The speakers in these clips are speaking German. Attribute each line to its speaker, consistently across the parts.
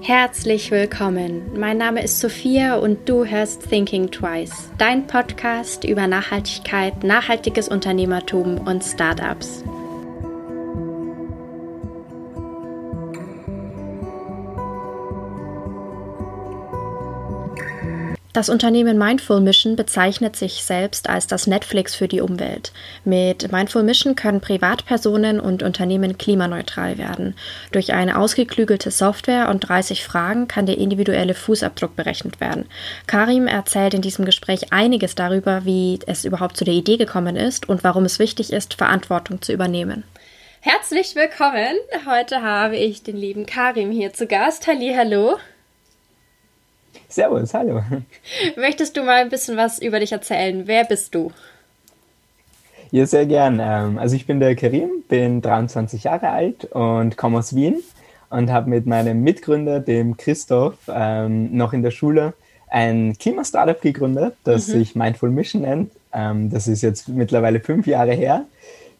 Speaker 1: Herzlich willkommen. Mein Name ist Sophia und du hörst Thinking Twice, dein Podcast über Nachhaltigkeit, nachhaltiges Unternehmertum und Startups. Das Unternehmen Mindful Mission bezeichnet sich selbst als das Netflix für die Umwelt. Mit Mindful Mission können Privatpersonen und Unternehmen klimaneutral werden. Durch eine ausgeklügelte Software und 30 Fragen kann der individuelle Fußabdruck berechnet werden. Karim erzählt in diesem Gespräch einiges darüber, wie es überhaupt zu der Idee gekommen ist und warum es wichtig ist, Verantwortung zu übernehmen. Herzlich willkommen. Heute habe ich den lieben Karim hier zu Gast. Halli, hallo.
Speaker 2: Servus, hallo.
Speaker 1: Möchtest du mal ein bisschen was über dich erzählen? Wer bist du?
Speaker 2: Ja, sehr gern. Ähm, also ich bin der Karim, bin 23 Jahre alt und komme aus Wien und habe mit meinem Mitgründer, dem Christoph, ähm, noch in der Schule ein Klima-Startup gegründet, das mhm. sich Mindful Mission nennt. Ähm, das ist jetzt mittlerweile fünf Jahre her.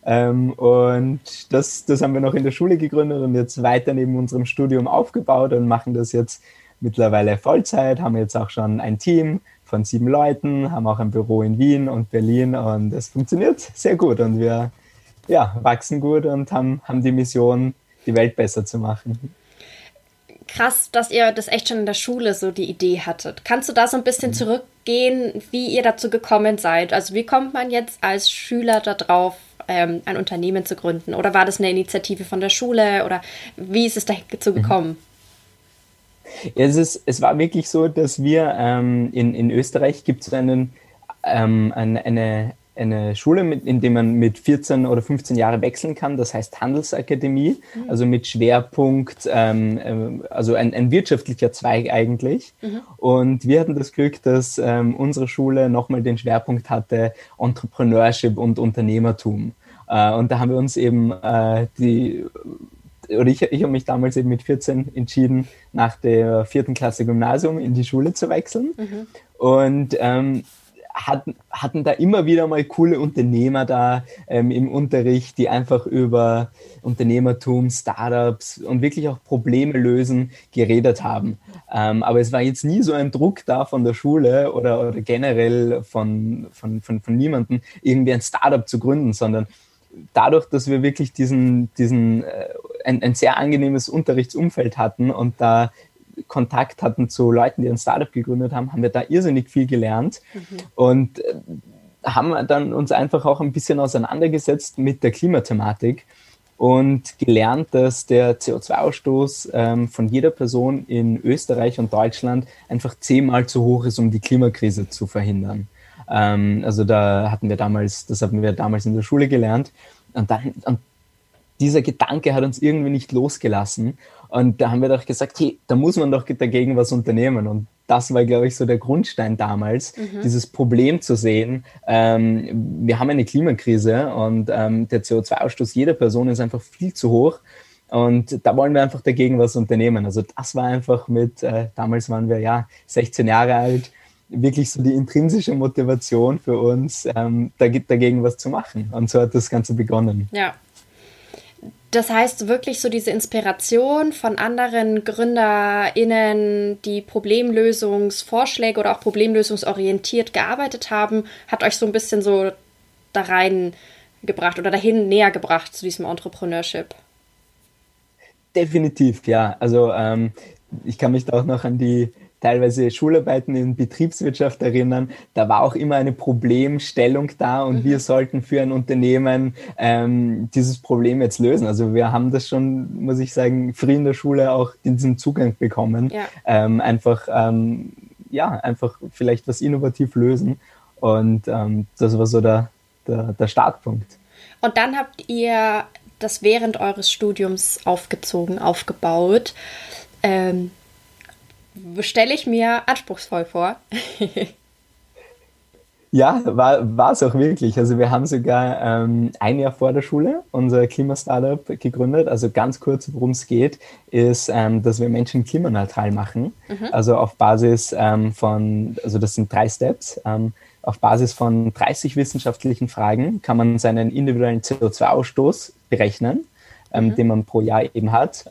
Speaker 2: und das, das haben wir noch in der Schule gegründet und jetzt weiter neben unserem Studium aufgebaut und machen das jetzt mittlerweile Vollzeit, haben jetzt auch schon ein Team von sieben Leuten, haben auch ein Büro in Wien und Berlin und es funktioniert sehr gut und wir ja, wachsen gut und haben, haben die Mission, die Welt besser zu machen.
Speaker 1: Krass, dass ihr das echt schon in der Schule so die Idee hattet. Kannst du da so ein bisschen mhm. zurückgehen, wie ihr dazu gekommen seid? Also wie kommt man jetzt als Schüler darauf, ähm, ein Unternehmen zu gründen? Oder war das eine Initiative von der Schule? Oder wie ist es dazu mhm. gekommen? Mhm.
Speaker 2: Es, ist, es war wirklich so, dass wir ähm, in, in Österreich gibt es einen, ähm, eine, eine, Schule, mit, in der man mit 14 oder 15 Jahren wechseln kann. Das heißt Handelsakademie, mhm. also mit Schwerpunkt, ähm, äh, also ein, ein wirtschaftlicher Zweig eigentlich. Mhm. Und wir hatten das Glück, dass ähm, unsere Schule nochmal den Schwerpunkt hatte Entrepreneurship und Unternehmertum. Äh, und da haben wir uns eben äh, die oder ich, ich habe mich damals eben mit 14 entschieden, nach der vierten Klasse Gymnasium in die Schule zu wechseln. Mhm. Und ähm, hatten, hatten da immer wieder mal coole Unternehmer da ähm, im Unterricht, die einfach über Unternehmertum, Startups und wirklich auch Probleme lösen geredet haben. Ähm, aber es war jetzt nie so ein Druck da von der Schule oder, oder generell von, von, von, von niemandem, irgendwie ein Startup zu gründen, sondern dadurch, dass wir wirklich diesen, diesen äh, ein, ein sehr angenehmes Unterrichtsumfeld hatten und da Kontakt hatten zu Leuten, die ein Startup gegründet haben, haben wir da irrsinnig viel gelernt mhm. und äh, haben dann uns einfach auch ein bisschen auseinandergesetzt mit der Klimathematik und gelernt, dass der CO2-Ausstoß ähm, von jeder Person in Österreich und Deutschland einfach zehnmal zu hoch ist, um die Klimakrise zu verhindern. Ähm, also da hatten wir damals, das hatten wir damals in der Schule gelernt. Und, dann, und dieser Gedanke hat uns irgendwie nicht losgelassen. Und da haben wir doch gesagt, hey, da muss man doch dagegen was unternehmen. Und das war, glaube ich, so der Grundstein damals, mhm. dieses Problem zu sehen. Ähm, wir haben eine Klimakrise und ähm, der CO2-Ausstoß jeder Person ist einfach viel zu hoch. Und da wollen wir einfach dagegen was unternehmen. Also das war einfach mit, äh, damals waren wir ja 16 Jahre alt, wirklich so die intrinsische Motivation für uns, ähm, dagegen was zu machen. Und so hat das Ganze begonnen.
Speaker 1: Ja. Das heißt wirklich so diese Inspiration von anderen GründerInnen, die Problemlösungsvorschläge oder auch problemlösungsorientiert gearbeitet haben, hat euch so ein bisschen so da rein gebracht oder dahin näher gebracht zu diesem Entrepreneurship?
Speaker 2: Definitiv, ja. Also ähm, ich kann mich da auch noch an die teilweise Schularbeiten in Betriebswirtschaft erinnern, da war auch immer eine Problemstellung da und mhm. wir sollten für ein Unternehmen ähm, dieses Problem jetzt lösen. Also wir haben das schon, muss ich sagen, früh in der Schule auch diesen Zugang bekommen. Ja. Ähm, einfach, ähm, ja, einfach vielleicht was innovativ lösen. Und ähm, das war so der, der, der Startpunkt.
Speaker 1: Und dann habt ihr das während eures Studiums aufgezogen, aufgebaut. Ähm, stelle ich mir anspruchsvoll vor.
Speaker 2: ja, war es auch wirklich. Also wir haben sogar ähm, ein Jahr vor der Schule unser Klimastartup gegründet. Also ganz kurz, worum es geht, ist, ähm, dass wir Menschen klimaneutral machen. Mhm. Also auf Basis ähm, von, also das sind drei Steps. Ähm, auf Basis von 30 wissenschaftlichen Fragen kann man seinen individuellen CO2-Ausstoß berechnen, ähm, mhm. den man pro Jahr eben hat.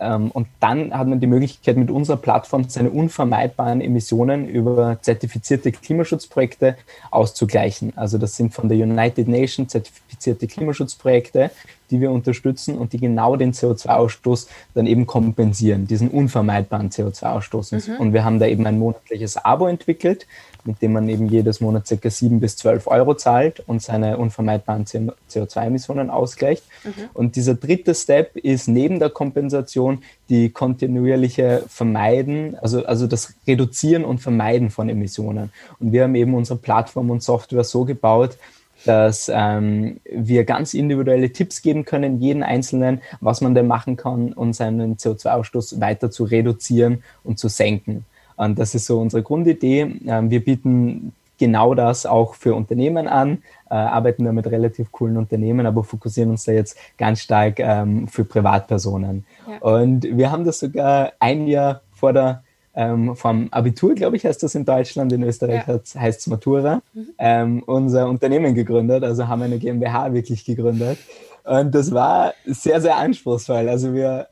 Speaker 2: Ähm, und dann hat man die Möglichkeit, mit unserer Plattform seine unvermeidbaren Emissionen über zertifizierte Klimaschutzprojekte auszugleichen. Also das sind von der United Nations zertifizierte Klimaschutzprojekte, die wir unterstützen und die genau den CO2-Ausstoß dann eben kompensieren, diesen unvermeidbaren CO2-Ausstoß. Mhm. Und wir haben da eben ein monatliches Abo entwickelt, mit dem man eben jedes Monat circa sieben bis zwölf Euro zahlt und seine unvermeidbaren CO2-Emissionen ausgleicht. Mhm. Und dieser dritte Step ist neben der Kompensation die kontinuierliche Vermeiden, also, also das Reduzieren und Vermeiden von Emissionen. Und wir haben eben unsere Plattform und Software so gebaut, dass ähm, wir ganz individuelle Tipps geben können, jeden Einzelnen, was man denn machen kann, um seinen CO2-Ausstoß weiter zu reduzieren und zu senken. Und das ist so unsere Grundidee. Ähm, wir bieten genau das auch für Unternehmen an, äh, arbeiten da mit relativ coolen Unternehmen, aber fokussieren uns da jetzt ganz stark ähm, für Privatpersonen. Ja. Und wir haben das sogar ein Jahr vor der ähm, vom Abitur, glaube ich, heißt das in Deutschland, in Österreich ja. heißt es Matura, mhm. ähm, unser Unternehmen gegründet, also haben eine GmbH wirklich gegründet. Und das war sehr, sehr anspruchsvoll. Also wir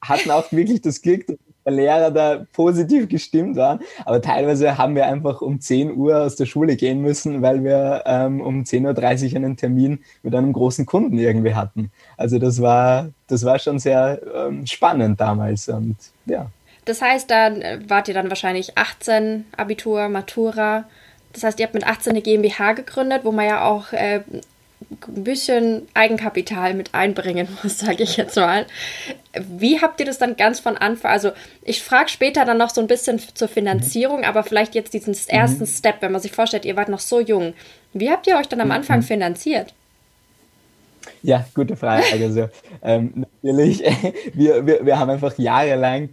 Speaker 2: hatten auch wirklich das Glück, dass der Lehrer da positiv gestimmt war. Aber teilweise haben wir einfach um 10 Uhr aus der Schule gehen müssen, weil wir ähm, um 10.30 Uhr einen Termin mit einem großen Kunden irgendwie hatten. Also das war, das war schon sehr ähm, spannend damals. Und ja.
Speaker 1: Das heißt, dann äh, wart ihr dann wahrscheinlich 18, Abitur, Matura. Das heißt, ihr habt mit 18 eine GmbH gegründet, wo man ja auch äh, ein bisschen Eigenkapital mit einbringen muss, sage ich jetzt mal. Wie habt ihr das dann ganz von Anfang? Also ich frage später dann noch so ein bisschen zur Finanzierung, mhm. aber vielleicht jetzt diesen ersten mhm. Step, wenn man sich vorstellt, ihr wart noch so jung. Wie habt ihr euch dann am mhm. Anfang finanziert?
Speaker 2: Ja, gute Frage. Also ähm, natürlich, wir, wir, wir haben einfach jahrelang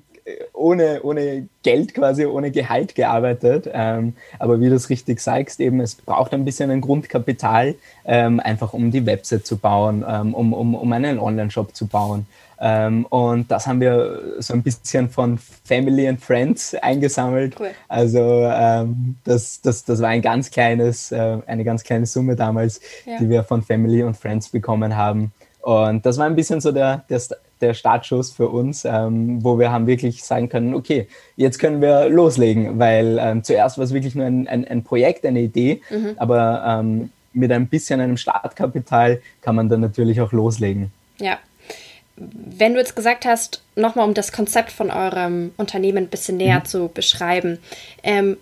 Speaker 2: ohne, ohne Geld quasi, ohne Gehalt gearbeitet. Ähm, aber wie du es richtig sagst, eben, es braucht ein bisschen ein Grundkapital, ähm, einfach um die Website zu bauen, ähm, um, um, um einen Online-Shop zu bauen. Ähm, und das haben wir so ein bisschen von Family and Friends eingesammelt. Cool. Also ähm, das, das, das war ein ganz kleines, äh, eine ganz kleine Summe damals, ja. die wir von Family und Friends bekommen haben. Und das war ein bisschen so der, der, der Startschuss für uns, ähm, wo wir haben wirklich sagen können, okay, jetzt können wir loslegen, weil ähm, zuerst war es wirklich nur ein, ein, ein Projekt, eine Idee, mhm. aber ähm, mit ein bisschen einem Startkapital kann man dann natürlich auch loslegen.
Speaker 1: Ja. Wenn du jetzt gesagt hast, nochmal um das Konzept von eurem Unternehmen ein bisschen näher mhm. zu beschreiben, ähm,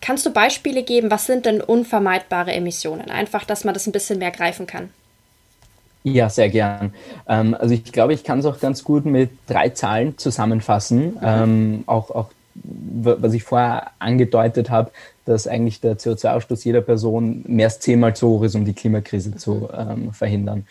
Speaker 1: kannst du Beispiele geben, was sind denn unvermeidbare Emissionen? Einfach, dass man das ein bisschen mehr greifen kann.
Speaker 2: Ja, sehr gern. Ähm, also ich glaube, ich kann es auch ganz gut mit drei Zahlen zusammenfassen. Mhm. Ähm, auch, auch was ich vorher angedeutet habe, dass eigentlich der CO2-Ausstoß jeder Person mehr als zehnmal zu hoch ist, um die Klimakrise mhm. zu ähm, verhindern.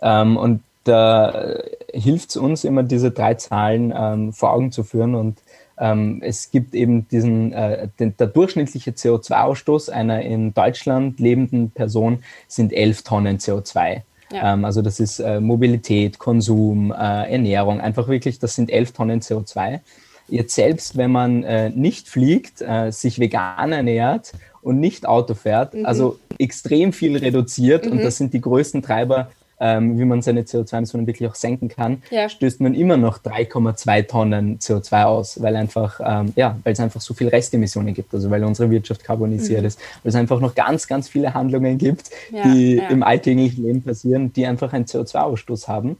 Speaker 2: Ähm, und da hilft es uns immer, diese drei Zahlen ähm, vor Augen zu führen. Und ähm, es gibt eben diesen, äh, den, der durchschnittliche CO2-Ausstoß einer in Deutschland lebenden Person sind elf Tonnen CO2. Ja. Ähm, also das ist äh, Mobilität, Konsum, äh, Ernährung, einfach wirklich, das sind elf Tonnen CO2. Jetzt selbst, wenn man äh, nicht fliegt, äh, sich vegan ernährt und nicht Auto fährt, mhm. also extrem viel reduziert mhm. und das sind die größten Treiber ähm, wie man seine CO2-Emissionen wirklich auch senken kann, ja. stößt man immer noch 3,2 Tonnen CO2 aus, weil einfach, ähm, ja, weil es einfach so viel Restemissionen gibt, also weil unsere Wirtschaft karbonisiert mhm. ist, weil es einfach noch ganz, ganz viele Handlungen gibt, ja, die ja. im alltäglichen Leben passieren, die einfach einen CO2-Ausstoß haben.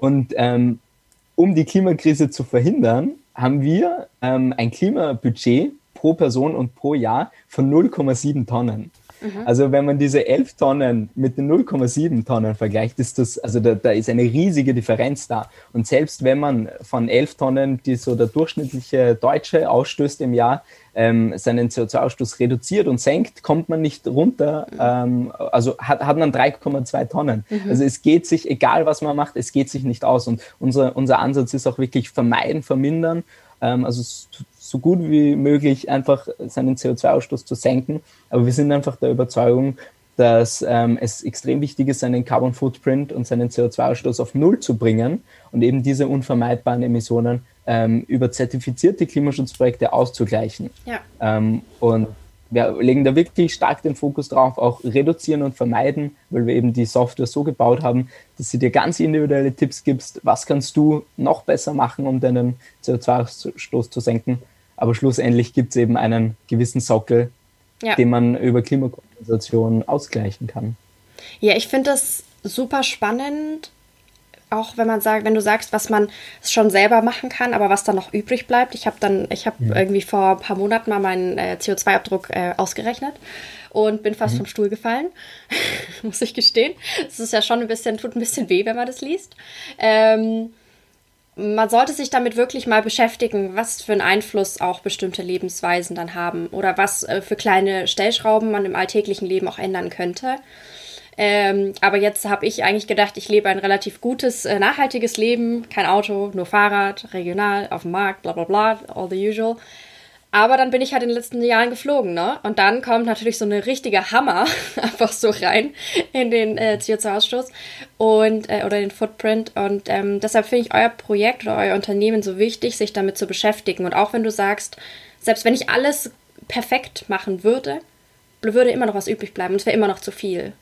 Speaker 2: Und ähm, um die Klimakrise zu verhindern, haben wir ähm, ein Klimabudget pro Person und pro Jahr von 0,7 Tonnen. Mhm. Also wenn man diese 11 Tonnen mit den 0,7 Tonnen vergleicht, ist das, also da, da, ist eine riesige Differenz da. Und selbst wenn man von 11 Tonnen, die so der durchschnittliche Deutsche ausstößt im Jahr, ähm, seinen CO2-Ausstoß reduziert und senkt, kommt man nicht runter, mhm. ähm, also hat, hat man 3,2 Tonnen. Mhm. Also es geht sich, egal was man macht, es geht sich nicht aus. Und unser, unser Ansatz ist auch wirklich vermeiden, vermindern. Ähm, also so gut wie möglich einfach seinen CO2-Ausstoß zu senken. Aber wir sind einfach der Überzeugung, dass ähm, es extrem wichtig ist, seinen Carbon Footprint und seinen CO2-Ausstoß auf Null zu bringen und eben diese unvermeidbaren Emissionen ähm, über zertifizierte Klimaschutzprojekte auszugleichen. Ja. Ähm, und wir legen da wirklich stark den Fokus drauf, auch reduzieren und vermeiden, weil wir eben die Software so gebaut haben, dass sie dir ganz individuelle Tipps gibst, was kannst du noch besser machen, um deinen CO2-Ausstoß zu senken. Aber schlussendlich gibt es eben einen gewissen Sockel, ja. den man über Klimakompensation ausgleichen kann.
Speaker 1: Ja, ich finde das super spannend, auch wenn man sagt, wenn du sagst, was man schon selber machen kann, aber was dann noch übrig bleibt. Ich habe dann, ich habe ja. irgendwie vor ein paar Monaten mal meinen äh, CO2-Abdruck äh, ausgerechnet und bin fast mhm. vom Stuhl gefallen, muss ich gestehen. Es ist ja schon ein bisschen, tut ein bisschen weh, wenn man das liest. Ähm, man sollte sich damit wirklich mal beschäftigen, was für einen Einfluss auch bestimmte Lebensweisen dann haben oder was äh, für kleine Stellschrauben man im alltäglichen Leben auch ändern könnte. Ähm, aber jetzt habe ich eigentlich gedacht, ich lebe ein relativ gutes, äh, nachhaltiges Leben. Kein Auto, nur Fahrrad, regional, auf dem Markt, bla bla bla, all the usual. Aber dann bin ich halt in den letzten Jahren geflogen, ne? Und dann kommt natürlich so eine richtige Hammer einfach so rein in den äh, CO2-Ausstoß und äh, oder den Footprint. Und ähm, deshalb finde ich euer Projekt oder euer Unternehmen so wichtig, sich damit zu beschäftigen. Und auch wenn du sagst, selbst wenn ich alles perfekt machen würde, würde immer noch was übrig bleiben und es wäre immer noch zu viel.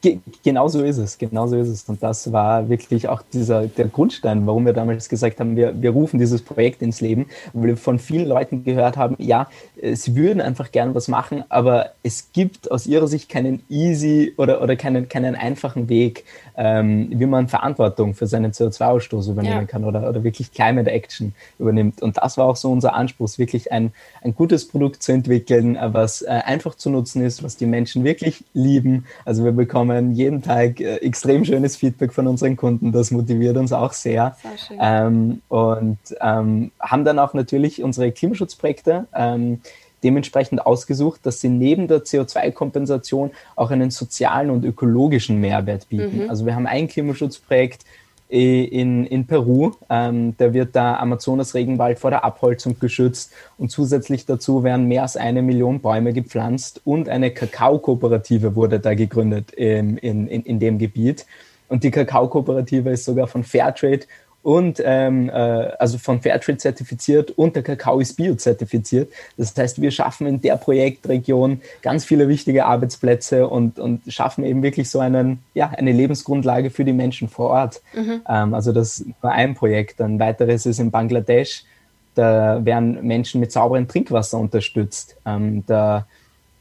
Speaker 2: Ge genau so ist es, genau so ist es. Und das war wirklich auch dieser, der Grundstein, warum wir damals gesagt haben, wir, wir rufen dieses Projekt ins Leben, weil wir von vielen Leuten gehört haben, ja, sie würden einfach gern was machen, aber es gibt aus ihrer Sicht keinen easy oder, oder keinen, keinen einfachen Weg, ähm, wie man Verantwortung für seinen CO2-Ausstoß übernehmen ja. kann oder, oder wirklich Climate Action übernimmt. Und das war auch so unser Anspruch, wirklich ein, ein gutes Produkt zu entwickeln, äh, was äh, einfach zu nutzen ist, was die Menschen wirklich lieben. Also wir bekommen jeden Tag äh, extrem schönes Feedback von unseren Kunden. Das motiviert uns auch sehr. sehr ähm, und ähm, haben dann auch natürlich unsere Klimaschutzprojekte ähm, dementsprechend ausgesucht, dass sie neben der CO2-Kompensation auch einen sozialen und ökologischen Mehrwert bieten. Mhm. Also wir haben ein Klimaschutzprojekt in, in Peru, ähm, da wird der Amazonas-Regenwald vor der Abholzung geschützt und zusätzlich dazu werden mehr als eine Million Bäume gepflanzt und eine Kakaokooperative wurde da gegründet in, in, in dem Gebiet. Und die Kakaokooperative ist sogar von Fairtrade und ähm, äh, also von Fairtrade zertifiziert und der Kakao ist biozertifiziert. Das heißt, wir schaffen in der Projektregion ganz viele wichtige Arbeitsplätze und, und schaffen eben wirklich so einen, ja, eine Lebensgrundlage für die Menschen vor Ort. Mhm. Ähm, also das war ein Projekt. Ein weiteres ist in Bangladesch. Da werden Menschen mit sauberem Trinkwasser unterstützt. Ähm, da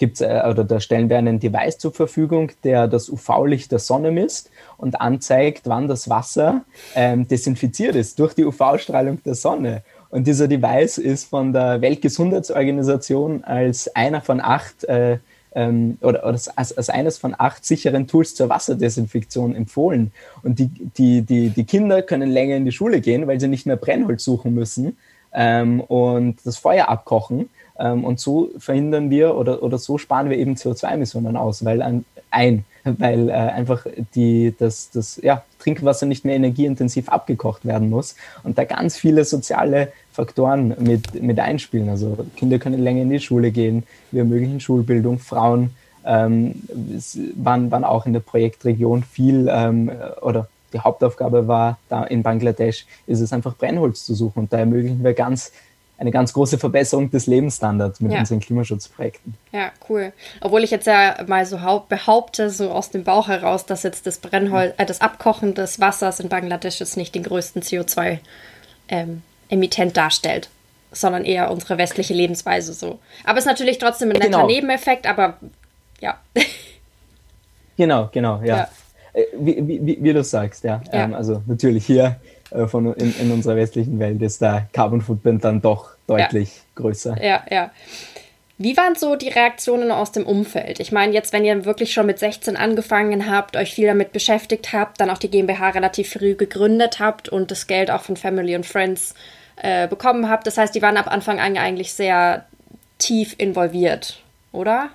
Speaker 2: gibt's, äh, oder da stellen wir einen Device zur Verfügung, der das UV-Licht der Sonne misst und anzeigt, wann das Wasser ähm, desinfiziert ist durch die UV-Strahlung der Sonne. Und dieser Device ist von der Weltgesundheitsorganisation als einer von acht äh, ähm, oder, oder als, als, eines von acht sicheren Tools zur Wasserdesinfektion empfohlen. Und die, die, die, die Kinder können länger in die Schule gehen, weil sie nicht mehr Brennholz suchen müssen ähm, und das Feuer abkochen und so verhindern wir oder, oder so sparen wir eben CO2-Emissionen aus, weil ein, ein weil äh, einfach die, das, das ja, Trinkwasser nicht mehr energieintensiv abgekocht werden muss und da ganz viele soziale Faktoren mit, mit einspielen. Also Kinder können länger in die Schule gehen, wir ermöglichen Schulbildung, Frauen ähm, waren, waren auch in der Projektregion viel ähm, oder die Hauptaufgabe war da in Bangladesch, ist es einfach Brennholz zu suchen. Und da ermöglichen wir ganz eine ganz große Verbesserung des Lebensstandards mit ja. unseren Klimaschutzprojekten.
Speaker 1: Ja, cool. Obwohl ich jetzt ja mal so behaupte, so aus dem Bauch heraus, dass jetzt das Brennholz, äh, das Abkochen des Wassers in Bangladesch jetzt nicht den größten CO2-Emittent ähm, darstellt, sondern eher unsere westliche Lebensweise so. Aber es ist natürlich trotzdem ein netter genau. Nebeneffekt, aber ja.
Speaker 2: Genau, genau, ja. ja. Äh, wie, wie, wie, du sagst, ja. ja. Ähm, also natürlich hier äh, von, in, in, unserer westlichen Welt ist der Carbon Footprint dann doch deutlich ja. größer.
Speaker 1: Ja, ja. Wie waren so die Reaktionen aus dem Umfeld? Ich meine, jetzt, wenn ihr wirklich schon mit 16 angefangen habt, euch viel damit beschäftigt habt, dann auch die GmbH relativ früh gegründet habt und das Geld auch von Family und Friends äh, bekommen habt. Das heißt, die waren ab Anfang an eigentlich sehr tief involviert, oder?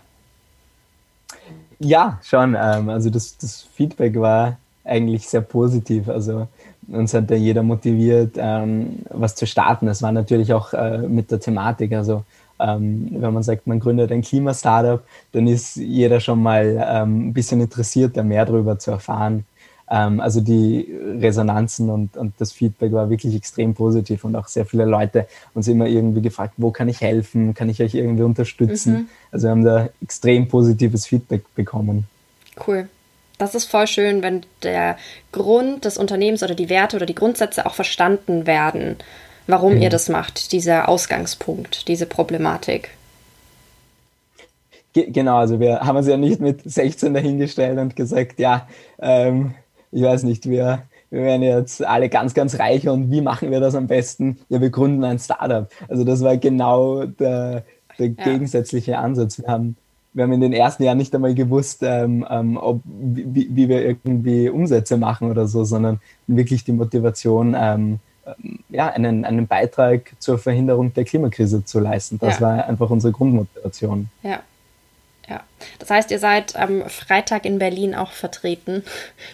Speaker 2: Ja, schon. Ähm, also das, das Feedback war eigentlich sehr positiv. Also uns hat da jeder motiviert, ähm, was zu starten. Das war natürlich auch äh, mit der Thematik. Also ähm, wenn man sagt, man gründet ein Klimastartup, dann ist jeder schon mal ähm, ein bisschen interessiert, da mehr darüber zu erfahren. Ähm, also die Resonanzen und, und das Feedback war wirklich extrem positiv und auch sehr viele Leute uns immer irgendwie gefragt, wo kann ich helfen, kann ich euch irgendwie unterstützen. Mhm. Also wir haben da extrem positives Feedback bekommen.
Speaker 1: Cool. Das ist voll schön, wenn der Grund des Unternehmens oder die Werte oder die Grundsätze auch verstanden werden, warum mhm. ihr das macht, dieser Ausgangspunkt, diese Problematik.
Speaker 2: Genau, also wir haben uns ja nicht mit 16 dahingestellt und gesagt, ja, ähm, ich weiß nicht, wir, wir werden jetzt alle ganz, ganz reich und wie machen wir das am besten? Ja, wir gründen ein Startup. Also das war genau der, der ja. gegensätzliche Ansatz. Wir haben, wir haben in den ersten Jahren nicht einmal gewusst, ähm, ähm, ob, wie, wie, wir irgendwie Umsätze machen oder so, sondern wirklich die Motivation, ähm, ähm, ja, einen, einen Beitrag zur Verhinderung der Klimakrise zu leisten. Das ja. war einfach unsere Grundmotivation.
Speaker 1: Ja. Ja, das heißt, ihr seid am Freitag in Berlin auch vertreten.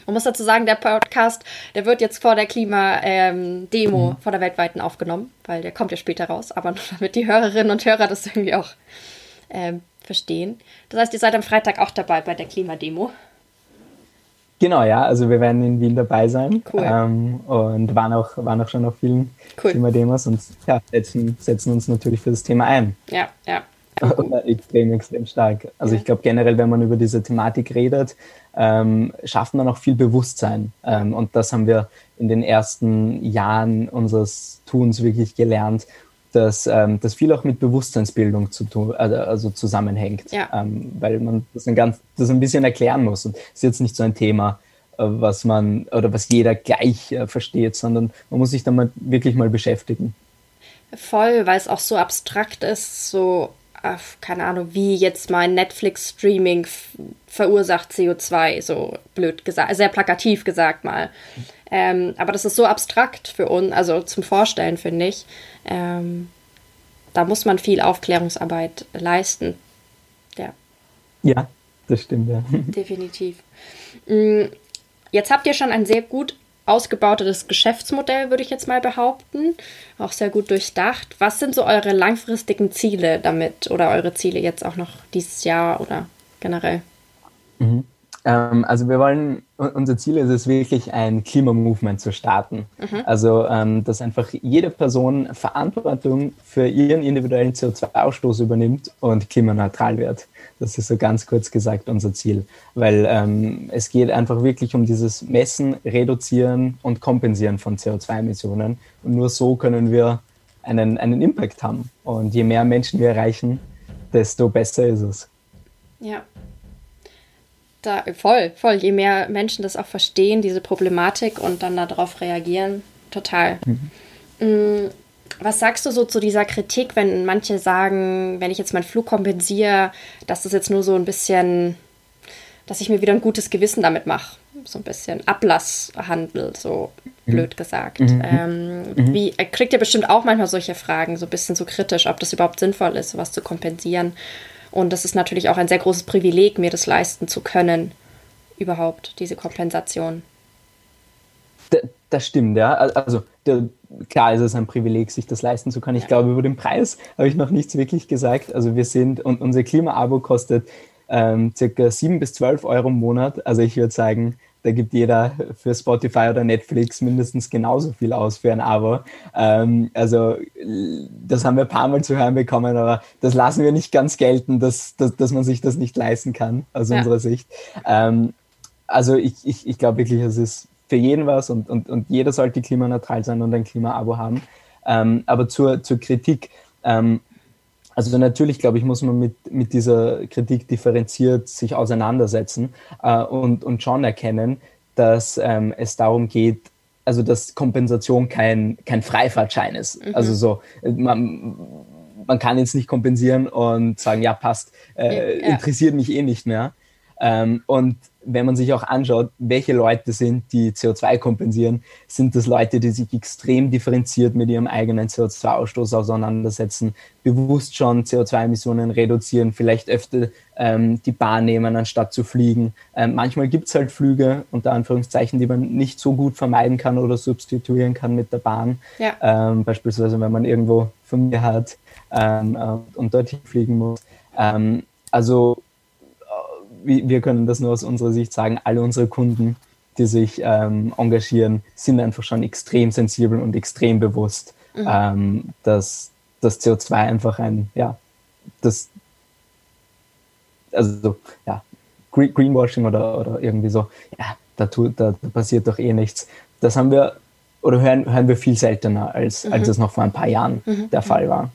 Speaker 1: Man muss dazu sagen, der Podcast, der wird jetzt vor der Klimademo, mhm. vor der weltweiten aufgenommen, weil der kommt ja später raus, aber nur damit die Hörerinnen und Hörer das irgendwie auch ähm, verstehen. Das heißt, ihr seid am Freitag auch dabei bei der Klimademo.
Speaker 2: Genau, ja, also wir werden in Wien dabei sein cool. ähm, und waren auch, waren auch schon auf vielen cool. Klimademos und ja, setzen, setzen uns natürlich für das Thema ein.
Speaker 1: Ja, ja.
Speaker 2: extrem, extrem stark. Also ich glaube generell, wenn man über diese Thematik redet, ähm, schafft man auch viel Bewusstsein. Ähm, und das haben wir in den ersten Jahren unseres Tuns wirklich gelernt, dass ähm, das viel auch mit Bewusstseinsbildung zu tun, also, also zusammenhängt, ja. ähm, weil man das ein, ganz, das ein bisschen erklären muss. Und es ist jetzt nicht so ein Thema, äh, was man oder was jeder gleich äh, versteht, sondern man muss sich damit wirklich mal beschäftigen.
Speaker 1: Voll, weil es auch so abstrakt ist, so keine Ahnung, wie jetzt mein Netflix-Streaming verursacht CO2, so blöd gesagt, sehr plakativ gesagt mal. Ähm, aber das ist so abstrakt für uns, also zum Vorstellen, finde ich. Ähm, da muss man viel Aufklärungsarbeit leisten. Ja.
Speaker 2: Ja, das stimmt, ja.
Speaker 1: Definitiv. Mm, jetzt habt ihr schon ein sehr gut ausgebautes Geschäftsmodell, würde ich jetzt mal behaupten. Auch sehr gut durchdacht. Was sind so eure langfristigen Ziele damit oder eure Ziele jetzt auch noch dieses Jahr oder generell?
Speaker 2: Mhm. Ähm, also wir wollen, unser Ziel ist es wirklich, ein Klimamovement zu starten. Mhm. Also, ähm, dass einfach jede Person Verantwortung für ihren individuellen CO2-Ausstoß übernimmt und klimaneutral wird. Das ist so ganz kurz gesagt unser Ziel, weil ähm, es geht einfach wirklich um dieses Messen, Reduzieren und Kompensieren von CO2-Emissionen. Und nur so können wir einen, einen Impact haben. Und je mehr Menschen wir erreichen, desto besser ist es.
Speaker 1: Ja, da, voll, voll. Je mehr Menschen das auch verstehen, diese Problematik und dann darauf reagieren, total. Mhm. Was sagst du so zu dieser Kritik, wenn manche sagen, wenn ich jetzt meinen Flug kompensiere, dass das jetzt nur so ein bisschen, dass ich mir wieder ein gutes Gewissen damit mache? So ein bisschen Ablasshandel, so mhm. blöd gesagt. Mhm. Ähm, mhm. Wie, kriegt ihr bestimmt auch manchmal solche Fragen, so ein bisschen so kritisch, ob das überhaupt sinnvoll ist, sowas zu kompensieren? Und das ist natürlich auch ein sehr großes Privileg, mir das leisten zu können, überhaupt, diese Kompensation.
Speaker 2: Das stimmt, ja. Also klar ist es ein Privileg, sich das leisten zu können. Ich glaube, über den Preis habe ich noch nichts wirklich gesagt. Also wir sind, und unser Klima-Abo kostet ähm, circa 7 bis 12 Euro im Monat. Also ich würde sagen, da gibt jeder für Spotify oder Netflix mindestens genauso viel aus für ein Abo. Ähm, also das haben wir ein paar Mal zu hören bekommen, aber das lassen wir nicht ganz gelten, dass, dass, dass man sich das nicht leisten kann, aus ja. unserer Sicht. Ähm, also ich, ich, ich glaube wirklich, es ist für jeden was und, und, und jeder sollte klimaneutral sein und ein Klima-Abo haben. Ähm, aber zur, zur Kritik. Ähm, also natürlich, glaube ich, muss man mit, mit dieser Kritik differenziert sich auseinandersetzen äh, und, und schon erkennen, dass ähm, es darum geht, also dass Kompensation kein, kein Freifahrtschein ist. Mhm. Also so, man, man kann jetzt nicht kompensieren und sagen, ja, passt, äh, ja. interessiert mich eh nicht mehr. Ähm, und wenn man sich auch anschaut, welche Leute sind, die CO2 kompensieren, sind das Leute, die sich extrem differenziert mit ihrem eigenen CO2-Ausstoß auseinandersetzen, bewusst schon CO2-Emissionen reduzieren, vielleicht öfter ähm, die Bahn nehmen, anstatt zu fliegen. Ähm, manchmal gibt es halt Flüge, unter Anführungszeichen, die man nicht so gut vermeiden kann oder substituieren kann mit der Bahn. Ja. Ähm, beispielsweise, wenn man irgendwo Familie hat ähm, äh, und dorthin fliegen muss. Ähm, also wir können das nur aus unserer Sicht sagen, alle unsere Kunden die sich ähm, engagieren, sind einfach schon extrem sensibel und extrem bewusst, mhm. ähm, dass das CO2 einfach ein, ja, das, also, ja, Greenwashing oder, oder irgendwie so, ja, da, tut, da, da passiert doch eh nichts. Das haben wir oder hören, hören wir viel seltener, als, mhm. als es noch vor ein paar Jahren mhm. der Fall war.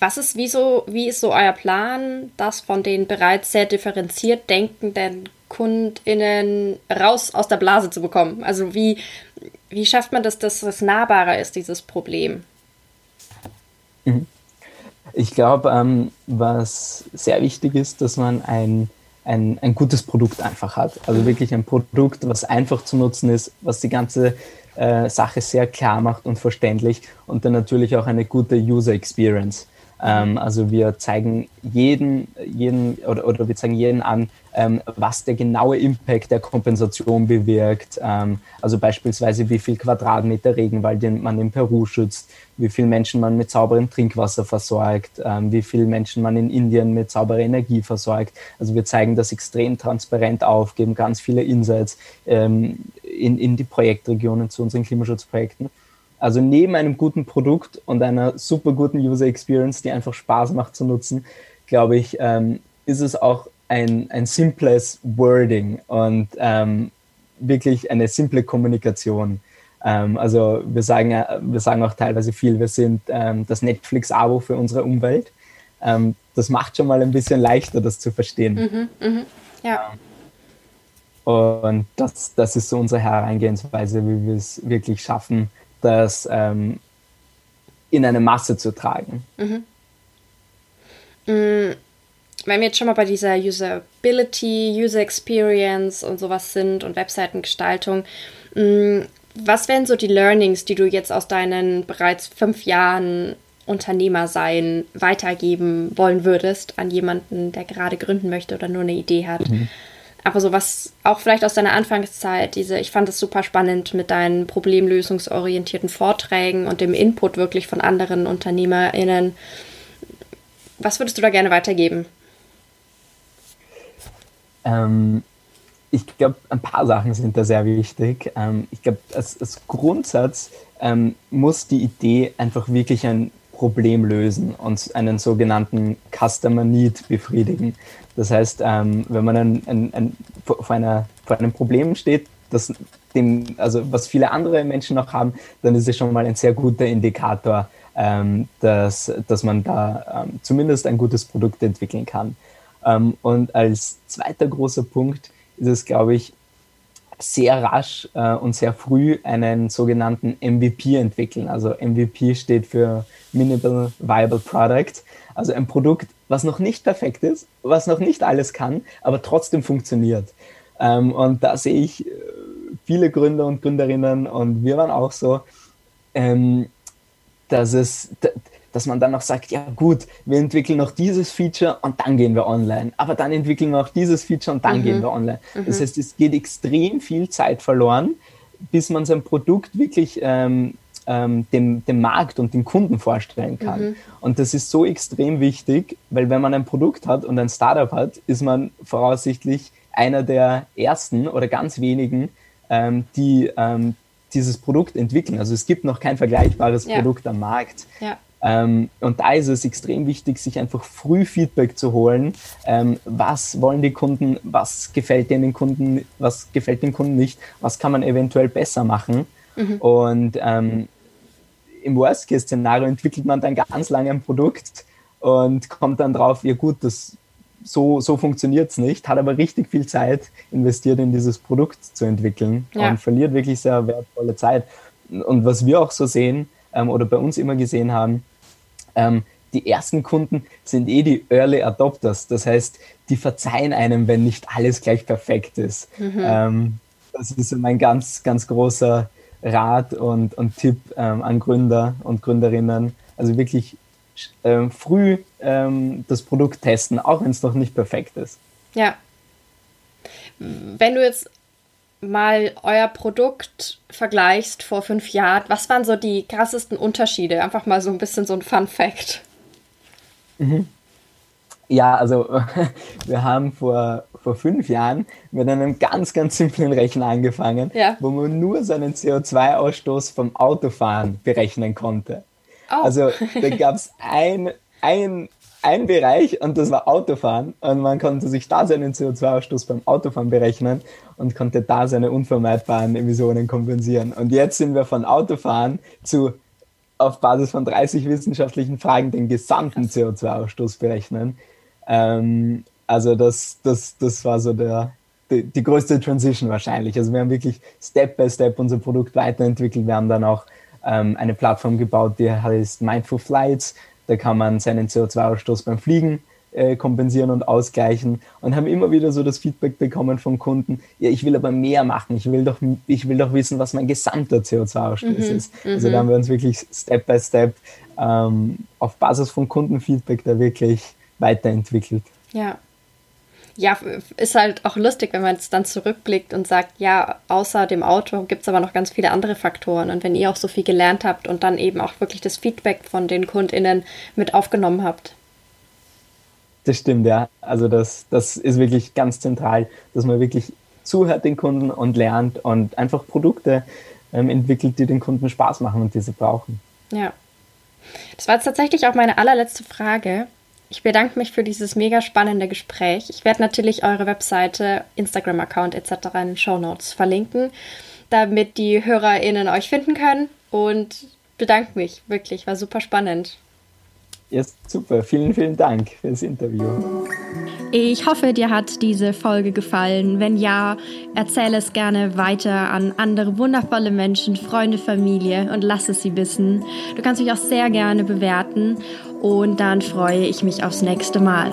Speaker 1: Was ist, wie, so, wie ist so euer Plan, das von den bereits sehr differenziert denkenden KundInnen raus aus der Blase zu bekommen? Also wie, wie schafft man das, dass es nahbarer ist, dieses Problem?
Speaker 2: Mhm. Ich glaube, ähm, was sehr wichtig ist, dass man ein ein, ein gutes Produkt einfach hat. Also wirklich ein Produkt, was einfach zu nutzen ist, was die ganze äh, Sache sehr klar macht und verständlich und dann natürlich auch eine gute User Experience. Ähm, also wir zeigen jeden, jeden oder, oder wir zeigen jeden an, ähm, was der genaue Impact der Kompensation bewirkt. Ähm, also beispielsweise wie viel Quadratmeter Regenwald man in Peru schützt, wie viele Menschen man mit sauberem Trinkwasser versorgt, ähm, wie viele Menschen man in Indien mit sauberer Energie versorgt. Also wir zeigen das extrem transparent auf, geben ganz viele Insights ähm, in, in die Projektregionen zu unseren Klimaschutzprojekten. Also neben einem guten Produkt und einer super guten User Experience, die einfach Spaß macht zu nutzen, glaube ich, ähm, ist es auch ein, ein simples Wording und ähm, wirklich eine simple Kommunikation. Ähm, also wir sagen, wir sagen auch teilweise viel, wir sind ähm, das Netflix-Abo für unsere Umwelt. Ähm, das macht schon mal ein bisschen leichter, das zu verstehen. Mhm, mh, ja. Und das, das ist so unsere Herangehensweise, wie wir es wirklich schaffen, das ähm, in eine Masse zu tragen. Mhm.
Speaker 1: Mm, wenn wir jetzt schon mal bei dieser Usability, User Experience und sowas sind und Webseitengestaltung, mm, was wären so die Learnings, die du jetzt aus deinen bereits fünf Jahren Unternehmer sein weitergeben wollen würdest an jemanden, der gerade gründen möchte oder nur eine Idee hat? Aber so was auch vielleicht aus deiner Anfangszeit, diese, ich fand es super spannend mit deinen problemlösungsorientierten Vorträgen und dem Input wirklich von anderen UnternehmerInnen. Was würdest du da gerne weitergeben?
Speaker 2: Ähm, ich glaube, ein paar Sachen sind da sehr wichtig. Ähm, ich glaube, als, als, Grundsatz ähm, muss die Idee einfach wirklich ein Problem lösen und einen sogenannten Customer Need befriedigen. Das heißt, ähm, wenn man ein, ein, ein, vor, einer, vor einem Problem steht, das dem, also was viele andere Menschen noch haben, dann ist es schon mal ein sehr guter Indikator, ähm, dass, dass man da ähm, zumindest ein gutes Produkt entwickeln kann. Ähm, und als zweiter großer Punkt ist es, glaube ich, sehr rasch äh, und sehr früh einen sogenannten MVP entwickeln. Also MVP steht für Minimal Viable Product. Also ein Produkt, was noch nicht perfekt ist, was noch nicht alles kann, aber trotzdem funktioniert. Ähm, und da sehe ich äh, viele Gründer und Gründerinnen und wir waren auch so, ähm, dass es, dass man dann noch sagt, ja gut, wir entwickeln noch dieses Feature und dann gehen wir online. Aber dann entwickeln wir auch dieses Feature und dann mhm. gehen wir online. Mhm. Das heißt, es geht extrem viel Zeit verloren, bis man sein Produkt wirklich ähm, ähm, dem, dem Markt und den Kunden vorstellen kann. Mhm. Und das ist so extrem wichtig, weil wenn man ein Produkt hat und ein Startup hat, ist man voraussichtlich einer der ersten oder ganz wenigen, ähm, die ähm, dieses Produkt entwickeln. Also es gibt noch kein vergleichbares ja. Produkt am Markt. Ja. Ähm, und da ist es extrem wichtig, sich einfach früh Feedback zu holen. Ähm, was wollen die Kunden? Was gefällt den Kunden? Was gefällt den Kunden nicht? Was kann man eventuell besser machen? Mhm. Und ähm, im Worst-Case-Szenario entwickelt man dann ganz lange ein Produkt und kommt dann drauf, ja gut, das, so, so funktioniert es nicht, hat aber richtig viel Zeit investiert in dieses Produkt zu entwickeln ja. und verliert wirklich sehr wertvolle Zeit. Und was wir auch so sehen ähm, oder bei uns immer gesehen haben, ähm, die ersten Kunden sind eh die Early Adopters. Das heißt, die verzeihen einem, wenn nicht alles gleich perfekt ist. Mhm. Ähm, das ist mein ganz, ganz großer Rat und, und Tipp ähm, an Gründer und Gründerinnen. Also wirklich ähm, früh ähm, das Produkt testen, auch wenn es noch nicht perfekt ist.
Speaker 1: Ja. Wenn du jetzt mal euer Produkt vergleichst vor fünf Jahren, was waren so die krassesten Unterschiede? Einfach mal so ein bisschen so ein Fun Fact.
Speaker 2: Mhm. Ja, also wir haben vor, vor fünf Jahren mit einem ganz, ganz simplen Rechner angefangen, ja. wo man nur seinen CO2-Ausstoß vom Autofahren berechnen konnte. Oh. Also da gab es ein, ein, ein Bereich und das war Autofahren und man konnte sich da seinen CO2-Ausstoß beim Autofahren berechnen und konnte da seine unvermeidbaren Emissionen kompensieren. Und jetzt sind wir von Autofahren zu auf Basis von 30 wissenschaftlichen Fragen den gesamten CO2-Ausstoß berechnen. Ähm, also das, das, das war so der, die, die, größte Transition wahrscheinlich. Also wir haben wirklich Step by Step unser Produkt weiterentwickelt. Wir haben dann auch ähm, eine Plattform gebaut, die heißt Mindful Flights. Da kann man seinen CO2-Ausstoß beim Fliegen äh, kompensieren und ausgleichen und haben immer wieder so das Feedback bekommen von Kunden, ja, ich will aber mehr machen, ich will doch, ich will doch wissen, was mein gesamter CO2-Ausstoß mhm, ist. Also da mhm. haben wir uns wirklich Step by Step ähm, auf Basis von Kundenfeedback da wirklich weiterentwickelt.
Speaker 1: Ja. Ja, ist halt auch lustig, wenn man jetzt dann zurückblickt und sagt, ja, außer dem Auto gibt es aber noch ganz viele andere Faktoren. Und wenn ihr auch so viel gelernt habt und dann eben auch wirklich das Feedback von den KundInnen mit aufgenommen habt.
Speaker 2: Das stimmt, ja. Also das, das ist wirklich ganz zentral, dass man wirklich zuhört den Kunden und lernt und einfach Produkte ähm, entwickelt, die den Kunden Spaß machen und die sie brauchen.
Speaker 1: Ja. Das war jetzt tatsächlich auch meine allerletzte Frage. Ich bedanke mich für dieses mega spannende Gespräch. Ich werde natürlich eure Webseite, Instagram-Account etc. in den Show Notes verlinken, damit die HörerInnen euch finden können. Und bedanke mich wirklich, war super spannend.
Speaker 2: Ja, super. Vielen, vielen Dank für das Interview.
Speaker 1: Ich hoffe, dir hat diese Folge gefallen. Wenn ja, erzähle es gerne weiter an andere wundervolle Menschen, Freunde, Familie und lass es sie wissen. Du kannst mich auch sehr gerne bewerten und dann freue ich mich aufs nächste Mal.